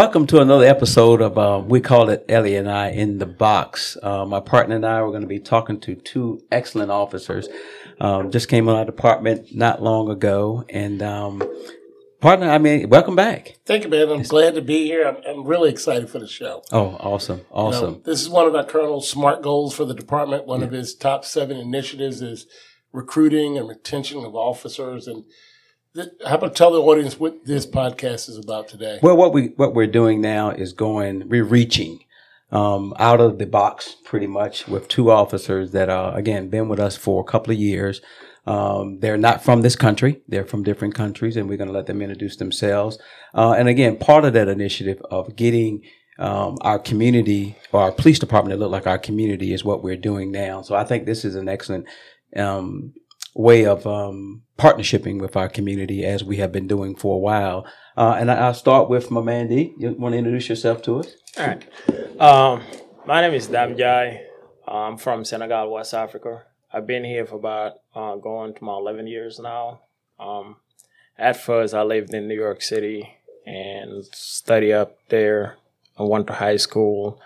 Welcome to another episode of uh, we call it Ellie and I in the box. Uh, my partner and I are going to be talking to two excellent officers. Um, just came out of department not long ago, and um, partner, I mean, welcome back. Thank you, man. I'm glad to be here. I'm, I'm really excited for the show. Oh, awesome, awesome. You know, this is one of our colonel's smart goals for the department. One yeah. of his top seven initiatives is recruiting and retention of officers and how about tell the audience what this podcast is about today? Well, what we what we're doing now is going we're reaching um, out of the box pretty much with two officers that are again been with us for a couple of years. Um, they're not from this country; they're from different countries, and we're going to let them introduce themselves. Uh, and again, part of that initiative of getting um, our community or our police department to look like our community is what we're doing now. So I think this is an excellent um, way of um, partnershiping with our community as we have been doing for a while. Uh, and I, will start with my man D. You want to introduce yourself to us? All right. Um, my name is Damjai. I'm from Senegal, West Africa. I've been here for about uh, going to my 11 years now. Um, at first, I lived in New York City and studied up there. I went to high school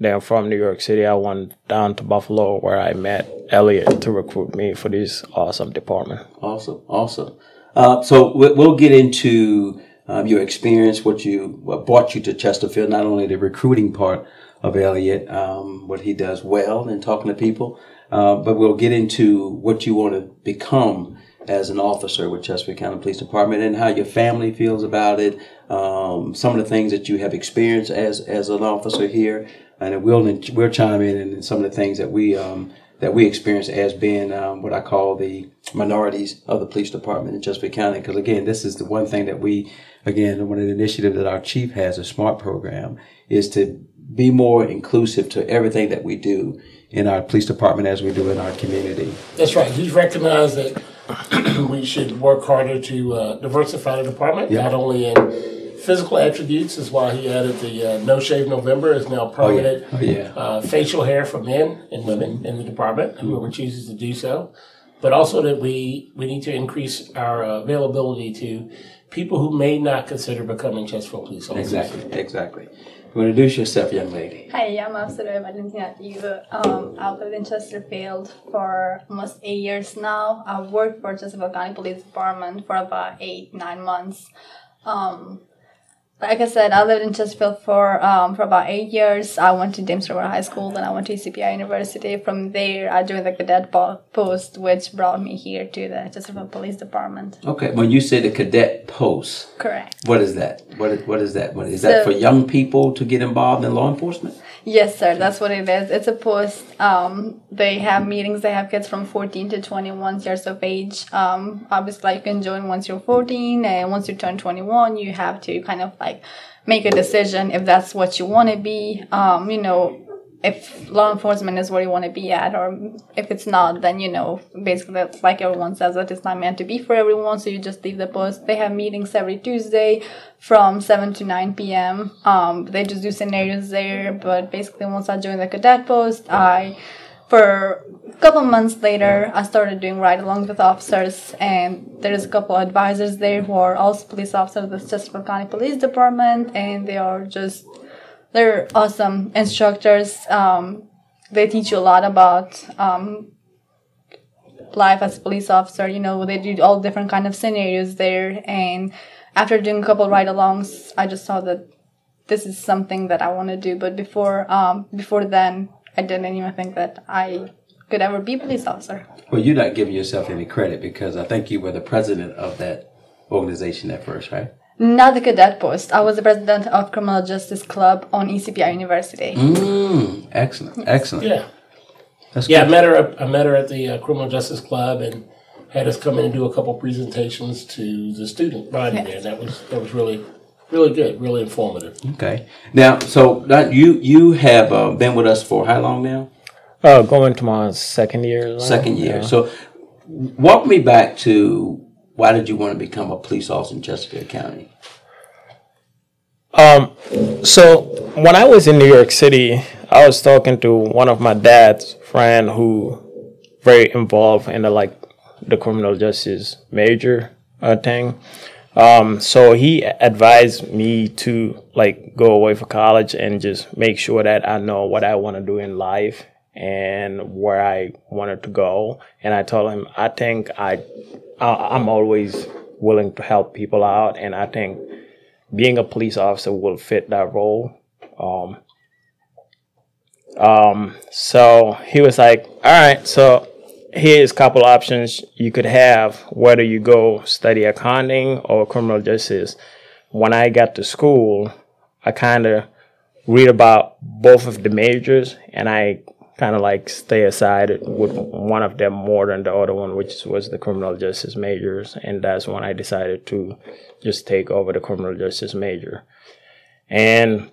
then from New York City, I went down to Buffalo where I met Elliot to recruit me for this awesome department. Awesome, awesome. Uh, so we'll get into um, your experience, what you what brought you to Chesterfield, not only the recruiting part of Elliot, um, what he does well in talking to people, uh, but we'll get into what you want to become as an officer with Chesterfield County Police Department and how your family feels about it, um, some of the things that you have experienced as as an officer here, and we'll we'll chime in and some of the things that we um, that we experience as being um, what I call the minorities of the police department in Chesapeake County. Because again, this is the one thing that we, again, one of the initiatives that our chief has, a SMART program, is to be more inclusive to everything that we do in our police department as we do in our community. That's right. He's recognized that we should work harder to uh, diversify the department, not only in physical attributes is why he added the uh, No Shave November is now permanent. Oh, yeah. Oh, yeah. Uh, facial hair for men and women in the department, whoever chooses to do so. But also that we, we need to increase our uh, availability to people who may not consider becoming Chesterfield police officers. Exactly, exactly. Introduce yourself, young lady. Hi, I'm Officer Valentina Eva. Um, I've lived in Chesterfield for almost eight years now. I've worked for Chesterfield County Police Department for about eight, nine months. Um, like I said, I lived in Chesterfield for um, for about eight years. I went to James River High School, then I went to ECPI University. From there, I joined the cadet post, which brought me here to the Chesterfield Police Department. Okay, when you say the cadet post, correct. What is that? What is, what is that? What is so, that for young people to get involved in law enforcement? Yes, sir. That's what it is. It's a post. Um, they have meetings. They have kids from 14 to 21 years of age. Um, obviously, you can join once you're 14, and once you turn 21, you have to kind of like make a decision if that's what you want to be. Um, you know, if law enforcement is where you want to be at, or if it's not, then you know, basically, like everyone says, that it's not meant to be for everyone. So you just leave the post. They have meetings every Tuesday from 7 to 9 p.m. Um, they just do scenarios there. But basically, once I joined the cadet post, I for a couple months later, I started doing ride along with officers, and there's a couple advisors there who are also police officers of the Chesterfield County Police Department, and they are just they're awesome instructors. Um, they teach you a lot about um, life as a police officer. You know, they do all different kind of scenarios there. And after doing a couple ride-alongs, I just saw that this is something that I want to do. But before, um, before then, I didn't even think that I could ever be a police officer. Well, you're not giving yourself any credit because I think you were the president of that organization at first, right? Not the cadet post. I was the president of Criminal Justice Club on ECPI University. Mm, excellent, excellent. Yeah, That's yeah. Good. I met her. I met her at the uh, Criminal Justice Club and had us come in and do a couple presentations to the student body yes. there. That was that was really really good, really informative. Okay. Now, so that you you have uh, been with us for how long now? Uh, going to my second year. Second year. Yeah. So, walk me back to why did you want to become a police officer in Chesterfield County? Um, so when I was in New York City, I was talking to one of my dad's friend who very involved in the like the criminal justice major uh, thing, Um, so he advised me to like go away for college and just make sure that I know what I want to do in life and where I wanted to go. And I told him, I think I, I I'm always willing to help people out, and I think being a police officer will fit that role. Um, um, so he was like, all right, so here's a couple options you could have whether you go study accounting or criminal justice. When I got to school, I kind of read about both of the majors and I kind of like stay aside with one of them more than the other one, which was the criminal justice majors. And that's when I decided to just take over the criminal justice major. And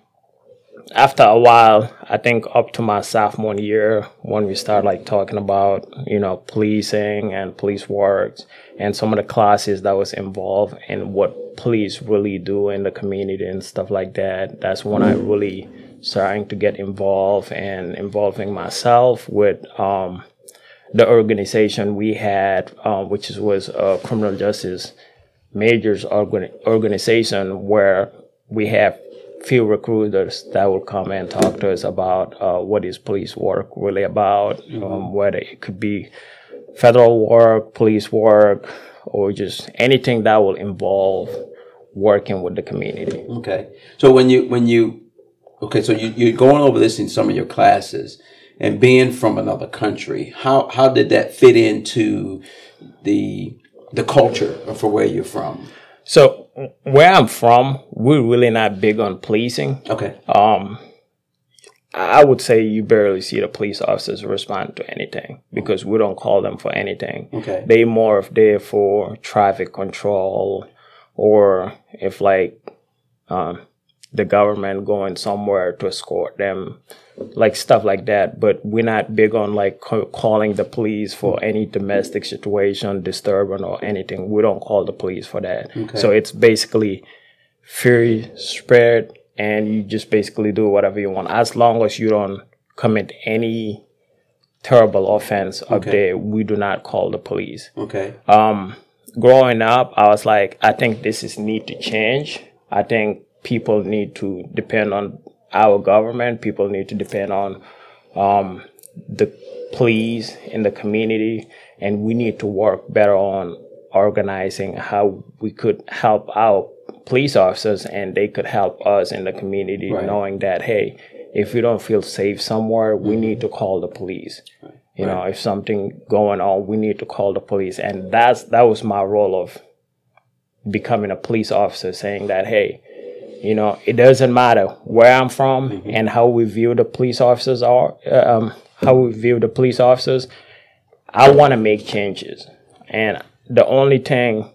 after a while, I think up to my sophomore year, when we start like talking about, you know, policing and police works and some of the classes that was involved in what police really do in the community and stuff like that, that's when I really starting to get involved and involving myself with um, the organization we had, um, which was a criminal justice majors organ- organization where we have few recruiters that will come and talk to us about uh, what is police work really about, mm-hmm. um, whether it could be federal work, police work, or just anything that will involve working with the community. Okay. So when you when you okay, so you, you're going over this in some of your classes and being from another country, how how did that fit into the the culture for where you're from? So where I'm from, we're really not big on policing. Okay. Um, I would say you barely see the police officers respond to anything because we don't call them for anything. Okay. They more of there for traffic control or if like um, the government going somewhere to escort them, like stuff like that. But we're not big on like calling the police for any domestic situation, disturbance or anything. We don't call the police for that. Okay. So it's basically free spread, and you just basically do whatever you want as long as you don't commit any terrible offense up okay. there. We do not call the police. Okay. Um, growing up, I was like, I think this is need to change. I think people need to depend on our government. People need to depend on um, the police in the community, and we need to work better on organizing how we could help our police officers and they could help us in the community, right. knowing that hey, if we don't feel safe somewhere, we mm-hmm. need to call the police. Right. You right. know, if something going on, we need to call the police, and that's that was my role of becoming a police officer, saying that hey, you know, it doesn't matter where I'm from mm-hmm. and how we view the police officers are, um, how we view the police officers. I want to make changes, and the only thing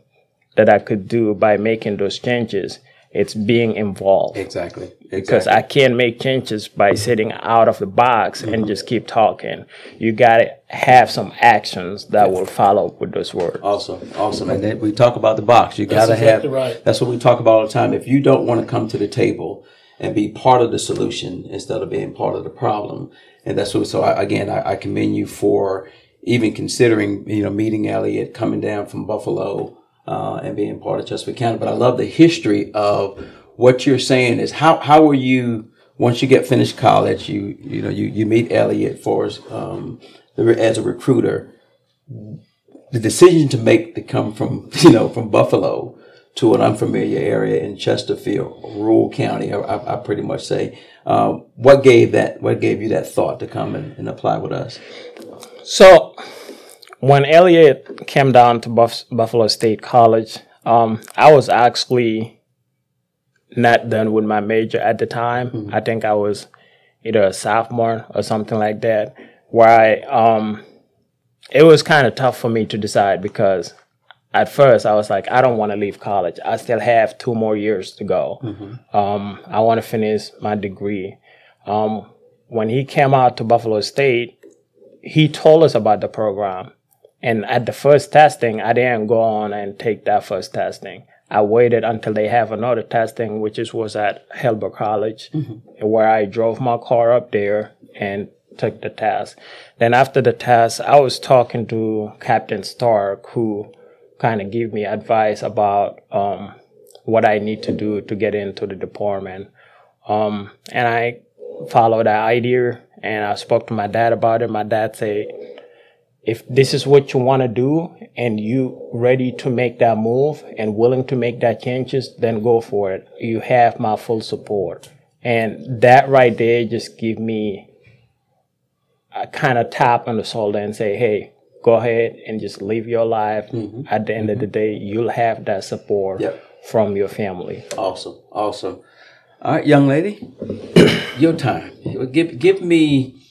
that I could do by making those changes it's being involved. Exactly. exactly. Because I can't make changes by sitting out of the box mm-hmm. and just keep talking. You got to have some actions that will follow with those words. Awesome. Awesome. And then we talk about the box. You got to exactly have, right. that's what we talk about all the time. If you don't want to come to the table and be part of the solution instead of being part of the problem. And that's what, so I, again, I, I commend you for even considering, you know, meeting Elliot, coming down from Buffalo, uh, and being part of Chesapeake County. But I love the history of what you're saying is how how were you once you get finished college? You you know you you meet Elliot for um, as a recruiter. The decision to make to come from you know from Buffalo to an unfamiliar area in Chesterfield, rural county, I, I pretty much say. Uh, what gave that? What gave you that thought to come and, and apply with us? So when Elliot came down to Buff- Buffalo State College, um, I was actually not done with my major at the time. Mm-hmm. I think I was either a sophomore or something like that. Where I, um, it was kind of tough for me to decide because at first I was like, I don't want to leave college. I still have two more years to go. Mm-hmm. Um, I want to finish my degree. Um, when he came out to Buffalo State, he told us about the program and at the first testing, I didn't go on and take that first testing. I waited until they have another testing, which is, was at Hilbert College, mm-hmm. where I drove my car up there and took the test. Then after the test, I was talking to Captain Stark, who kind of gave me advice about um, what I need to do to get into the department. Um, and I followed that idea and I spoke to my dad about it. My dad said, if this is what you want to do and you ready to make that move and willing to make that changes, then go for it. You have my full support. And that right there just give me a kind of tap on the shoulder and say, hey, go ahead and just live your life. Mm-hmm. At the end mm-hmm. of the day, you'll have that support yep. from your family. Awesome. Awesome. All right, young lady, your time. Give, give me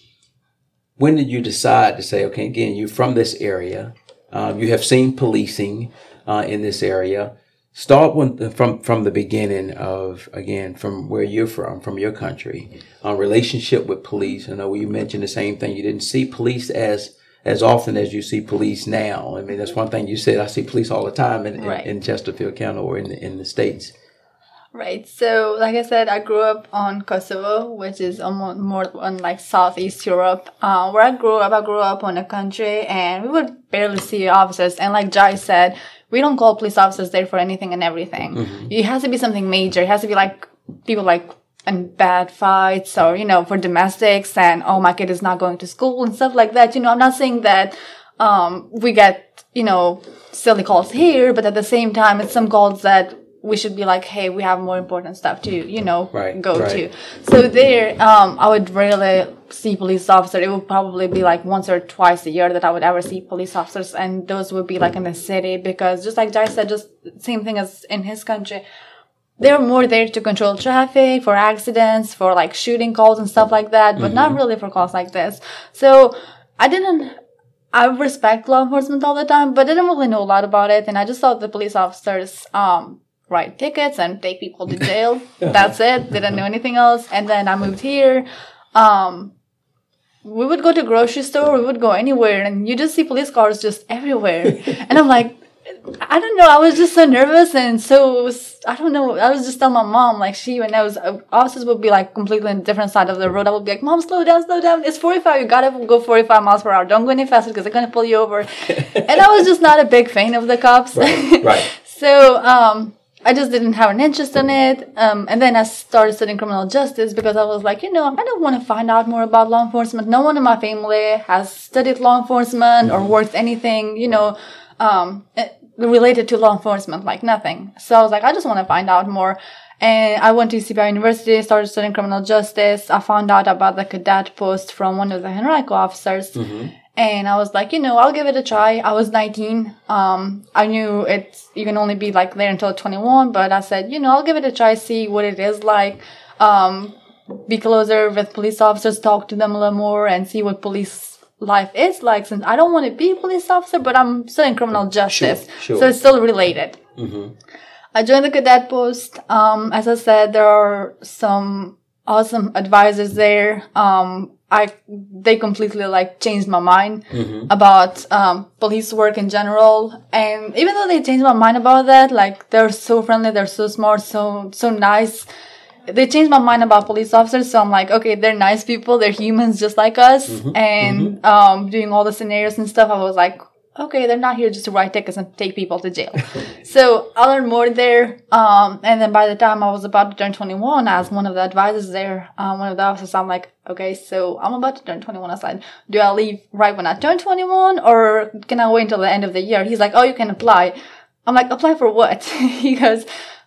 when did you decide to say, okay, again, you're from this area, um, you have seen policing uh, in this area. Start from from the beginning of again from where you're from, from your country, uh, relationship with police. I know you mentioned the same thing. You didn't see police as as often as you see police now. I mean, that's one thing you said. I see police all the time in, right. in, in Chesterfield County or in the, in the states. Right. So, like I said, I grew up on Kosovo, which is almost more on like Southeast Europe. Uh, where I grew up, I grew up on a country, and we would barely see officers. And like Jai said, we don't call police officers there for anything and everything. Mm-hmm. It has to be something major. It has to be like people like in bad fights or you know for domestics and oh my kid is not going to school and stuff like that. You know, I'm not saying that um, we get you know silly calls here, but at the same time, it's some calls that we should be like, hey, we have more important stuff to, you know, right, go right. to. So there, um, I would rarely see police officers. It would probably be like once or twice a year that I would ever see police officers, and those would be like in the city because just like Jai said, just same thing as in his country. They're more there to control traffic, for accidents, for like shooting calls and stuff like that, but mm-hmm. not really for calls like this. So I didn't I respect law enforcement all the time, but I didn't really know a lot about it. And I just thought the police officers, um, write tickets and take people to jail. That's it. Didn't know anything else. And then I moved here. Um, we would go to grocery store, we would go anywhere, and you just see police cars just everywhere. and I'm like, I don't know. I was just so nervous, and so was. I don't know. I was just telling my mom, like she, when I was uh, officers would be like completely on a different side of the road. I would be like, "Mom, slow down, slow down. It's 45. You gotta go 45 miles per hour. Don't go any faster because they're gonna pull you over." and I was just not a big fan of the cops. Right. right. so, um, I just didn't have an interest in it. Um, and then I started studying criminal justice because I was like, you know, I don't want to find out more about law enforcement. No one in my family has studied law enforcement or worked anything, you know, um, eh, related to law enforcement, like nothing. So I was like, I just want to find out more. And I went to ECPI University, started studying criminal justice. I found out about the cadet post from one of the Henrico officers. Mm-hmm. And I was like, you know, I'll give it a try. I was 19. Um, I knew it's, you can only be like there until 21, but I said, you know, I'll give it a try, see what it is like. Um, be closer with police officers, talk to them a little more and see what police life is like since I don't want to be a police officer, but I'm still in criminal justice. Sure, sure. So it's still related. Mm-hmm. I joined the cadet post. Um, as I said, there are some awesome advisors there. Um, I they completely like changed my mind mm-hmm. about um, police work in general. And even though they changed my mind about that, like they're so friendly, they're so smart, so so nice. They changed my mind about police officers, so I'm like, okay, they're nice people, they're humans just like us. Mm-hmm. And mm-hmm. Um, doing all the scenarios and stuff, I was like, okay, they're not here just to write tickets and take people to jail. so I learned more there. Um, and then by the time I was about to turn 21, as one of the advisors there, um, one of the officers, I'm like, okay, so I'm about to turn 21. I said, do I leave right when I turn 21 or can I wait until the end of the year? He's like, oh, you can apply. I'm like, apply for what? he goes,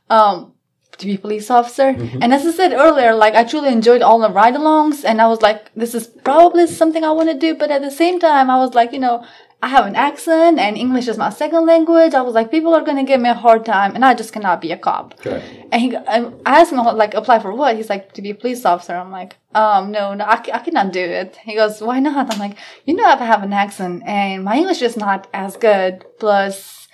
um, to be police officer. Mm-hmm. And as I said earlier, like I truly enjoyed all the ride-alongs, and I was like, this is probably something I want to do. But at the same time, I was like, you know, I have an accent and English is my second language. I was like, people are going to give me a hard time and I just cannot be a cop. Okay. And he, I asked him, like, apply for what? He's like, to be a police officer. I'm like, um, no, no, I, I cannot do it. He goes, why not? I'm like, you know, I have an accent and my English is not as good. Plus,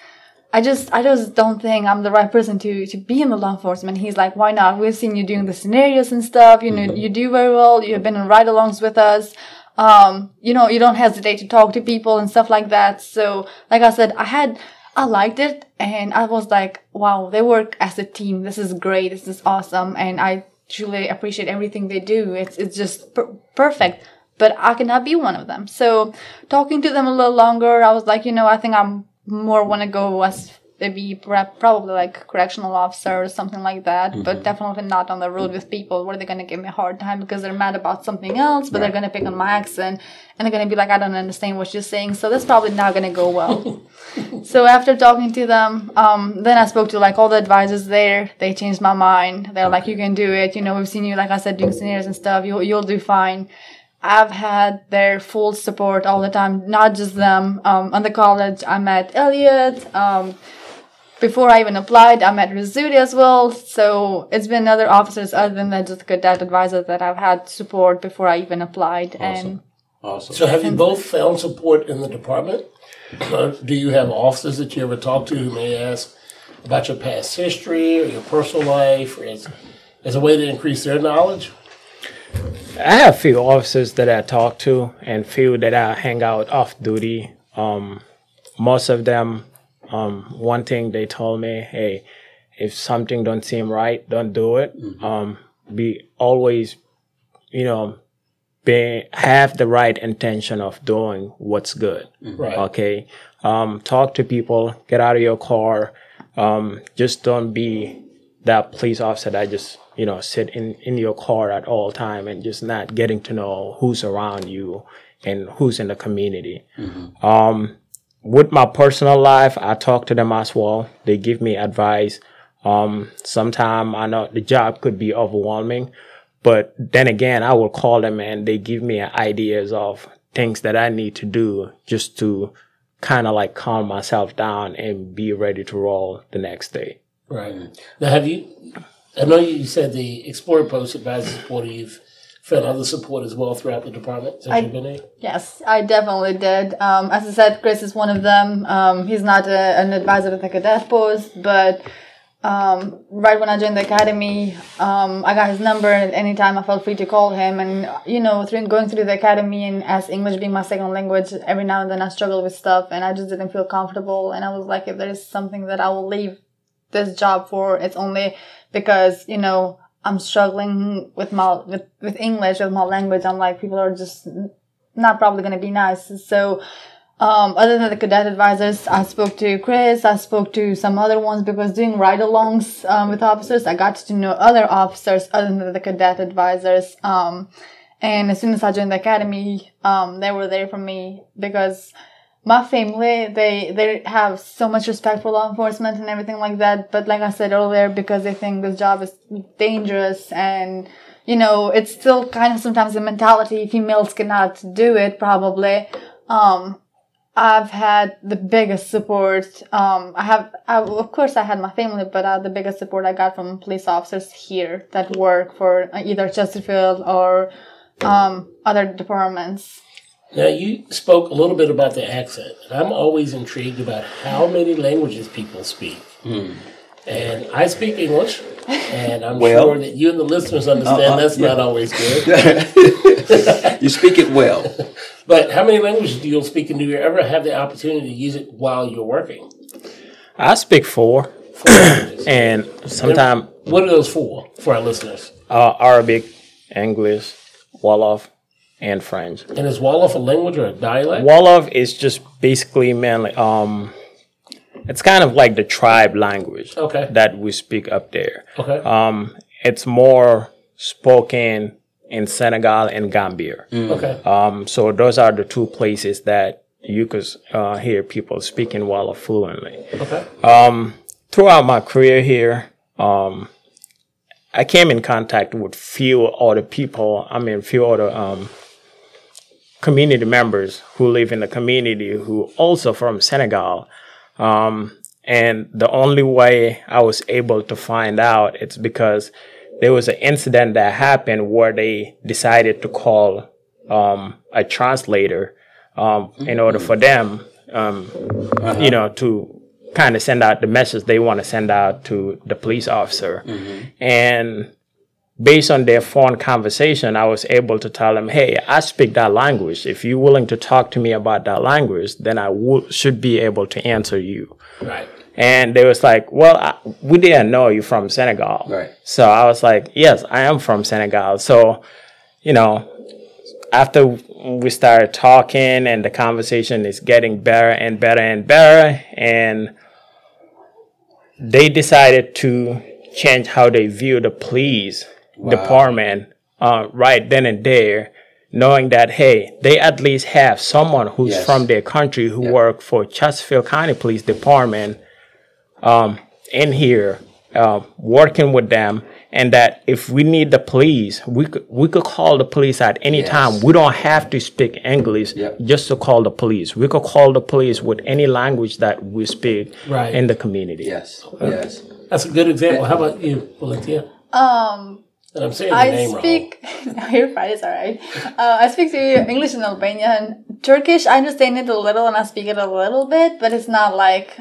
I just, I just don't think I'm the right person to, to be in the law enforcement. He's like, why not? We've seen you doing the scenarios and stuff. You know, mm-hmm. you do very well. You've been in ride-alongs with us um, you know, you don't hesitate to talk to people and stuff like that. So, like I said, I had, I liked it and I was like, wow, they work as a team. This is great. This is awesome. And I truly appreciate everything they do. It's, it's just per- perfect. But I cannot be one of them. So talking to them a little longer, I was like, you know, I think I'm more want to go as maybe perhaps probably like correctional officer or something like that, Mm-hmm. but definitely not on the road with people where they're gonna give me a hard time because they're mad about something else, but they're gonna pick on my accent and they're gonna be like, I don't understand what you're saying. So that's probably not gonna go well. so after talking to them, um, then I spoke to like all the advisors there. They changed my mind. They're like, you can do it. You know, we've seen you, like I said, doing scenarios and stuff. You'll you'll do fine. I've had their full support all the time, not just them. Um, on the college, I met Elliot. Um, before I even applied, I met Rizzuti as well. So it's been other officers other than that, just cadet advisors that I've had support before I even applied. And Awesome. So have you both found support in the department? Or do you have officers that you ever talk to who may ask about your past history or your personal life or as, as a way to increase their knowledge? I have a few officers that I talk to and few that I hang out off duty. Um, most of them, um, one thing they told me, hey, if something don't seem right, don't do it. Um, be always, you know, be have the right intention of doing what's good. Right. Okay. Um, talk to people, get out of your car. Um, just don't be that police officer that just, you know, sit in, in your car at all time and just not getting to know who's around you and who's in the community. Um, with my personal life, I talk to them as well. They give me advice. Um, sometime I know the job could be overwhelming, but then again, I will call them and they give me ideas of things that I need to do just to kind of like calm myself down and be ready to roll the next day. Right. Now, have you? I know you said the Explorer Post advises support. You've found other support as well throughout the department since I- you've been here. yes, I definitely did. Um, as I said, Chris is one of them. Um, he's not a, an advisor at the cadet post, but um, right when I joined the academy, um, I got his number, and anytime I felt free to call him. And you know, through going through the academy and as English being my second language, every now and then I struggle with stuff, and I just didn't feel comfortable. And I was like, if there is something that I will leave this job for, it's only because you know I'm struggling with my with with English with my language. I'm like, people are just not probably to be nice. So. Um, other than the cadet advisors, I spoke to Chris, I spoke to some other ones because doing ride alongs um, with officers, I got to know other officers other than the cadet advisors. Um, and as soon as I joined the academy, um, they were there for me because my family, they, they have so much respect for law enforcement and everything like that. But like I said earlier, because they think this job is dangerous and, you know, it's still kind of sometimes a mentality females cannot do it probably. Um, I've had the biggest support. Um, I have, I, of course, I had my family, but uh, the biggest support I got from police officers here that work for either Chesterfield or um, other departments. Now, you spoke a little bit about the accent, and I'm always intrigued about how many languages people speak. Hmm. And I speak English, and I'm Well- sure that you and the listeners understand Uh-uh, that's yeah. not always good. You speak it well. but how many languages do you speak, and do you ever have the opportunity to use it while you're working? I speak four Four and sometimes What are those four for our listeners? uh, Arabic, English, Wolof, and French. And is Wolof a language or a dialect? Wolof is just basically mainly um, it's kind of like the tribe language Okay. that we speak up there. Okay. Um, it's more spoken in Senegal and Gambia. okay. Um, so those are the two places that you could uh, hear people speaking Wolof fluently. okay. Um, Throughout my career here, um, I came in contact with few other people. I mean, few other um, community members who live in the community who also from Senegal. Um, and the only way I was able to find out it's because there was an incident that happened where they decided to call um, a translator um, in order for them, um, you know, to kind of send out the message they want to send out to the police officer. And based on their phone conversation, I was able to tell them, hey, I speak that language. If you're willing to talk to me about that language, then I should be able to answer you. Right. And they was like, well, I, we didn't know you from Senegal. Right. So I was like, yes, I am from Senegal. So, you know, after we started talking and the conversation is getting better and better and better and they decided to change how they view the police department uh, right then and there knowing that hey they at least have someone who's Yes. from their country who work for chesterfield county police department um, in here uh, working with them and that if we need the police we could we could call the police at any Yes. time we don't have to speak english Yep. just to call the police we could call the police with any language that we speak Right. in the community Yes. Yes. That's a good example. How about you, Valencia? Um, And I'm saying I speak. No, you're fine. It's alright. Uh, I speak to English and Albanian. Turkish, I understand it a little and I speak it a little bit, but it's not like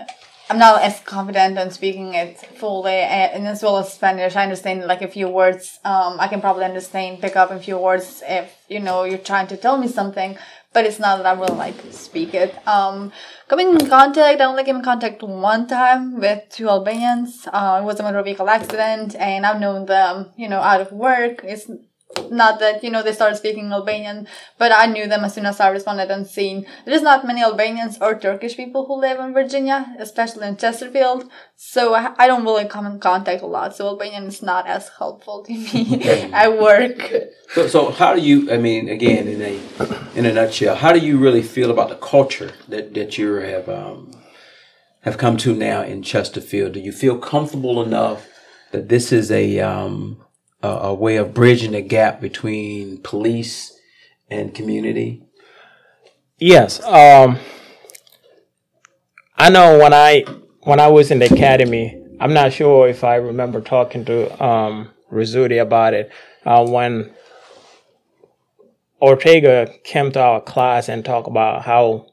I'm not as confident on speaking it fully. And, and as well as Spanish, I understand like a few words. Um, I can probably understand, pick up a few words if you know you're trying to tell me something. But it's not that I will like speak it. Um, coming in contact, I only came in contact one time with two Albanians. Uh, it was a motor vehicle accident, and I've known them, you know, out of work. It's not that you know they started speaking Albanian, but I knew them as soon as I responded on scene. There's not many Albanians or Turkish people who live in Virginia, especially in Chesterfield, so I, I don't really come in contact a lot. So Albanian is not as helpful to me at work. So, so how do you? I mean, again, in a in a nutshell, how do you really feel about the culture that that you have um, have come to now in Chesterfield? Do you feel comfortable enough that this is a um, a, a way of bridging the gap between police and community? Yes. Um, I know when I when I was in the academy, I'm not sure if I remember talking to um, Rizzuti about it uh, when Ortega came to our class and talked about how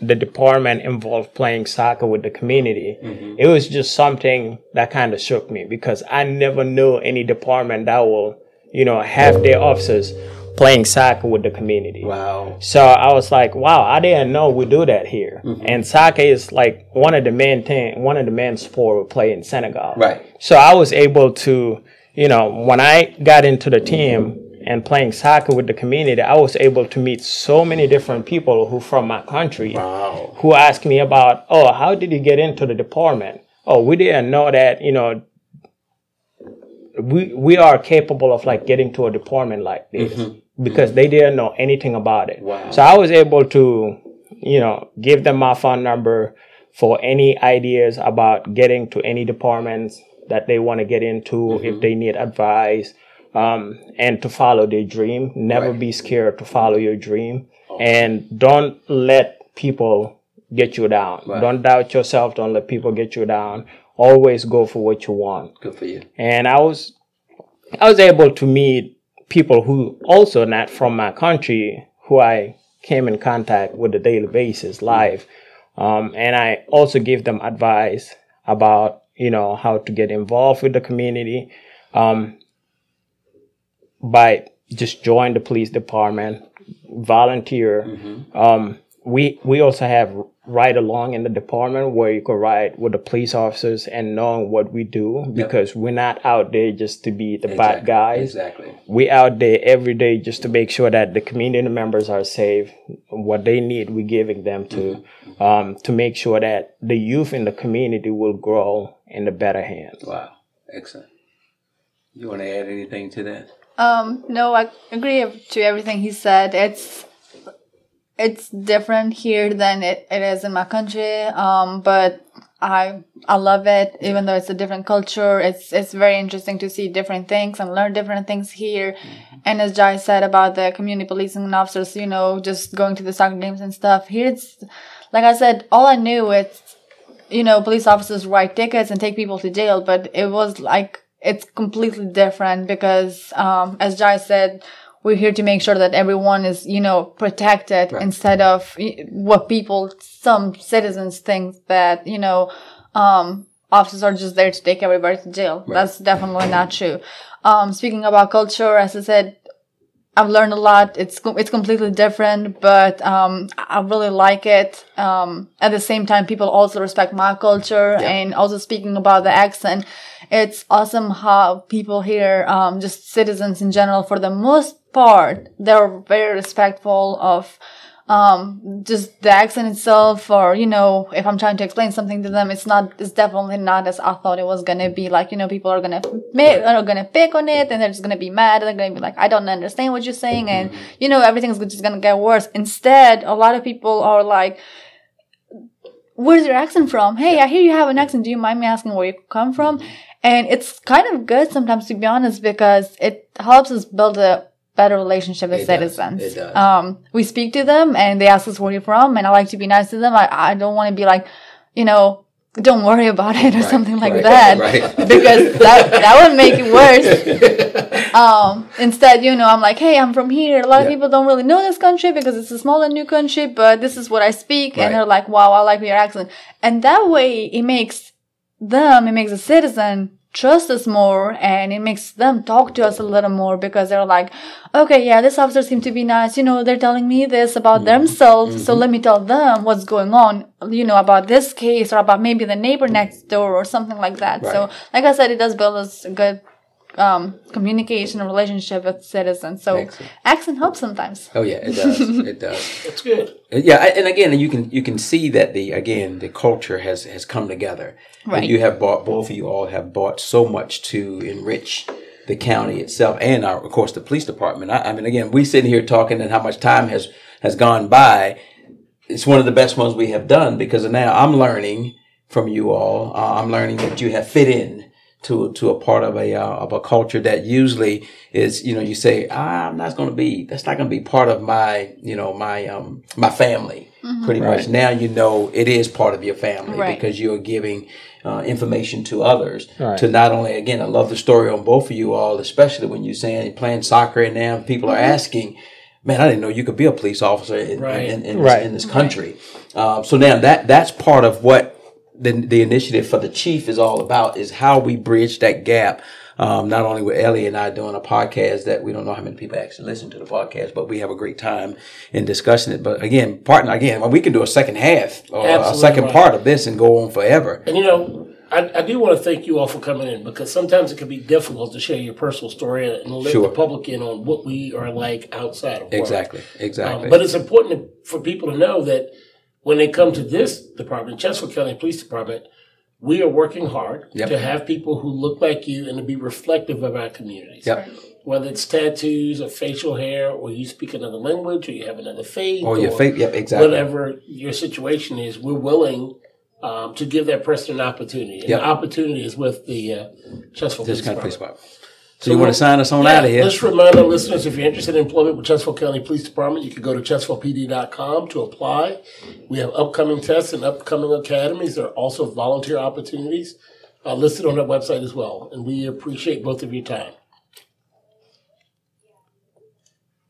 the department involved playing soccer with the community. Mm-hmm. It was just something that kind of shook me because I never knew any department that will, you know, have their officers playing soccer with the community. Wow. So I was like, wow, I didn't know we do that here. Mm-hmm. And soccer is like one of the main thing, one of the main sport we play in Senegal. Right. So I was able to, you know, when I got into the team and playing soccer with the community, I was able to meet so many different people who from my country Wow. who asked me about, oh, how did you get into the department? Oh, we didn't know that, you know, we we are capable of like getting to a department like this mm-hmm. because they didn't know anything about it. Wow. So I was able to, you know, give them my phone number for any ideas about getting to any departments that they want to get into if mm-hmm. they need advice um, and to follow their dream. Never Right. be scared to follow your dream and don't let people get you down. Right. Don't doubt yourself. Don't let people get you down. Always go for what you want Good for you. and I was I was able to meet people who also not from my country who I came in contact with a daily basis live, um, and I also give them advice about you know how to get involved with the community um, by just join the police department, volunteer. Um, we we also have ride along in the department where you can ride with the police officers and knowing what we do because we're not out there just to be the bad Exactly. guys. Exactly. We out there every day just to make sure that the community members are safe. What they need, we're giving them to um, to make sure that the youth in the community will grow in the better hands. Wow. Excellent. You want to add anything to that? Um, no, I agree to everything he said. It's it's different here than it, it is in my country. Um, but I I love it, even though it's a different culture. It's it's very interesting to see different things and learn different things here. And as Jai said about the community policing officers, you know, just going to the soccer games and stuff. Here it's like I said, all I knew is you know, police officers write tickets and take people to jail, but it was like it's completely different because, um, as Jai said, we're here to make sure that everyone is, you know, protected Right. instead of what people, some citizens think that, you know, um, officers are just there to take everybody to jail. That's definitely not true. Um, speaking about culture, as I said, I've learned a lot. It's it's completely different, but um, I really like it. Um, at the same time, people also respect my culture, and also speaking about the accent, it's awesome how people here, um, just citizens in general, for the most part, they're very respectful of um, just the accent itself, or you know, if I'm trying to explain something to them, it's not, it's definitely not as I thought it was gonna be. Like, you know, people are gonna, make, are gonna pick on it, and they're just gonna be mad, and they're gonna be like, I don't understand what you're saying, and you know, everything's just gonna get worse. Instead, a lot of people are like, Where's your accent from? Hey, I hear you have an accent. Do you mind me asking where you come from? And it's kind of good sometimes, to be honest, because it helps us build a better relationship with It does. citizens. It does. Um, we speak to them and they ask us where you're from, and I like to be nice to them. I, I don't want to be like, you know, don't worry about it or Right, something like right, that right. because that that would make it worse. Um, instead, you know, I'm like, hey, I'm from here. A lot of Yeah. people don't really know this country because it's a small and new country, but this is what I speak, and they're like, wow, I like your accent, and that way it makes them, it makes a citizen trust us more and it makes them talk to us a little more because they're like, okay, yeah, this officer seems to be nice. You know, they're telling me this about Mm-hmm. themselves. So let me tell them what's going on, you know, about this case or about maybe the neighbor next door or something like that. So, like I said, it does build us a good um, communication and relationship with citizens. So Excellent. accent helps sometimes. Oh yeah, it does. it does. It's good. Yeah, I- and again, you can you can see that the again the culture has has come together. Right. And you have bought both of you all have bought so much to enrich the county itself and our of course the police department. I, I mean, again, we sitting here talking and how much time has has gone by. It's one of the best ones we have done because now I'm learning from you all. Uh, I'm learning that you have fit in to to a part of a uh, of a culture that usually is you know you say ah, I'm not going to be that's not going to be part of my you know my um my family pretty much now you know it is part of your family Right. because you're giving uh, information to others Right. to not only again I love the story on both of you all especially when you're saying playing soccer and now people are asking man I didn't know you could be a police officer in, Right. in, in, Right. this, in this country uh, so now that that's part of what the, the initiative for the chief is all about is how we bridge that gap. Um, not only with Ellie and I doing a podcast that we don't know how many people actually listen to the podcast, but we have a great time in discussing it. But again, partner, again, we can do a second half or a second right. part of this and go on forever. And you know, I, I do want to thank you all for coming in because sometimes it can be difficult to share your personal story and let Sure. the public in on what we are like outside of work. Exactly, exactly. Um, but it's important for people to know that when they come to this department, Chesterfield County Police Department, we are working hard Yep. to have people who look like you and to be reflective of our communities. Yep. Whether it's tattoos or facial hair, or you speak another language, or you have another faith, or your faith, yep, exactly. whatever your situation is, we're willing um, to give that person an opportunity. And Yep. the opportunity is with the uh, Chesterfield This Police of police Department. So, you want to sign us on out of here? Let's remind our listeners if you're interested in employment with Chesterfield County Police Department, you can go to chesterfieldpd.com to apply. We have upcoming tests and upcoming academies. There are also volunteer opportunities uh, listed on that website as well. And we appreciate both of your time.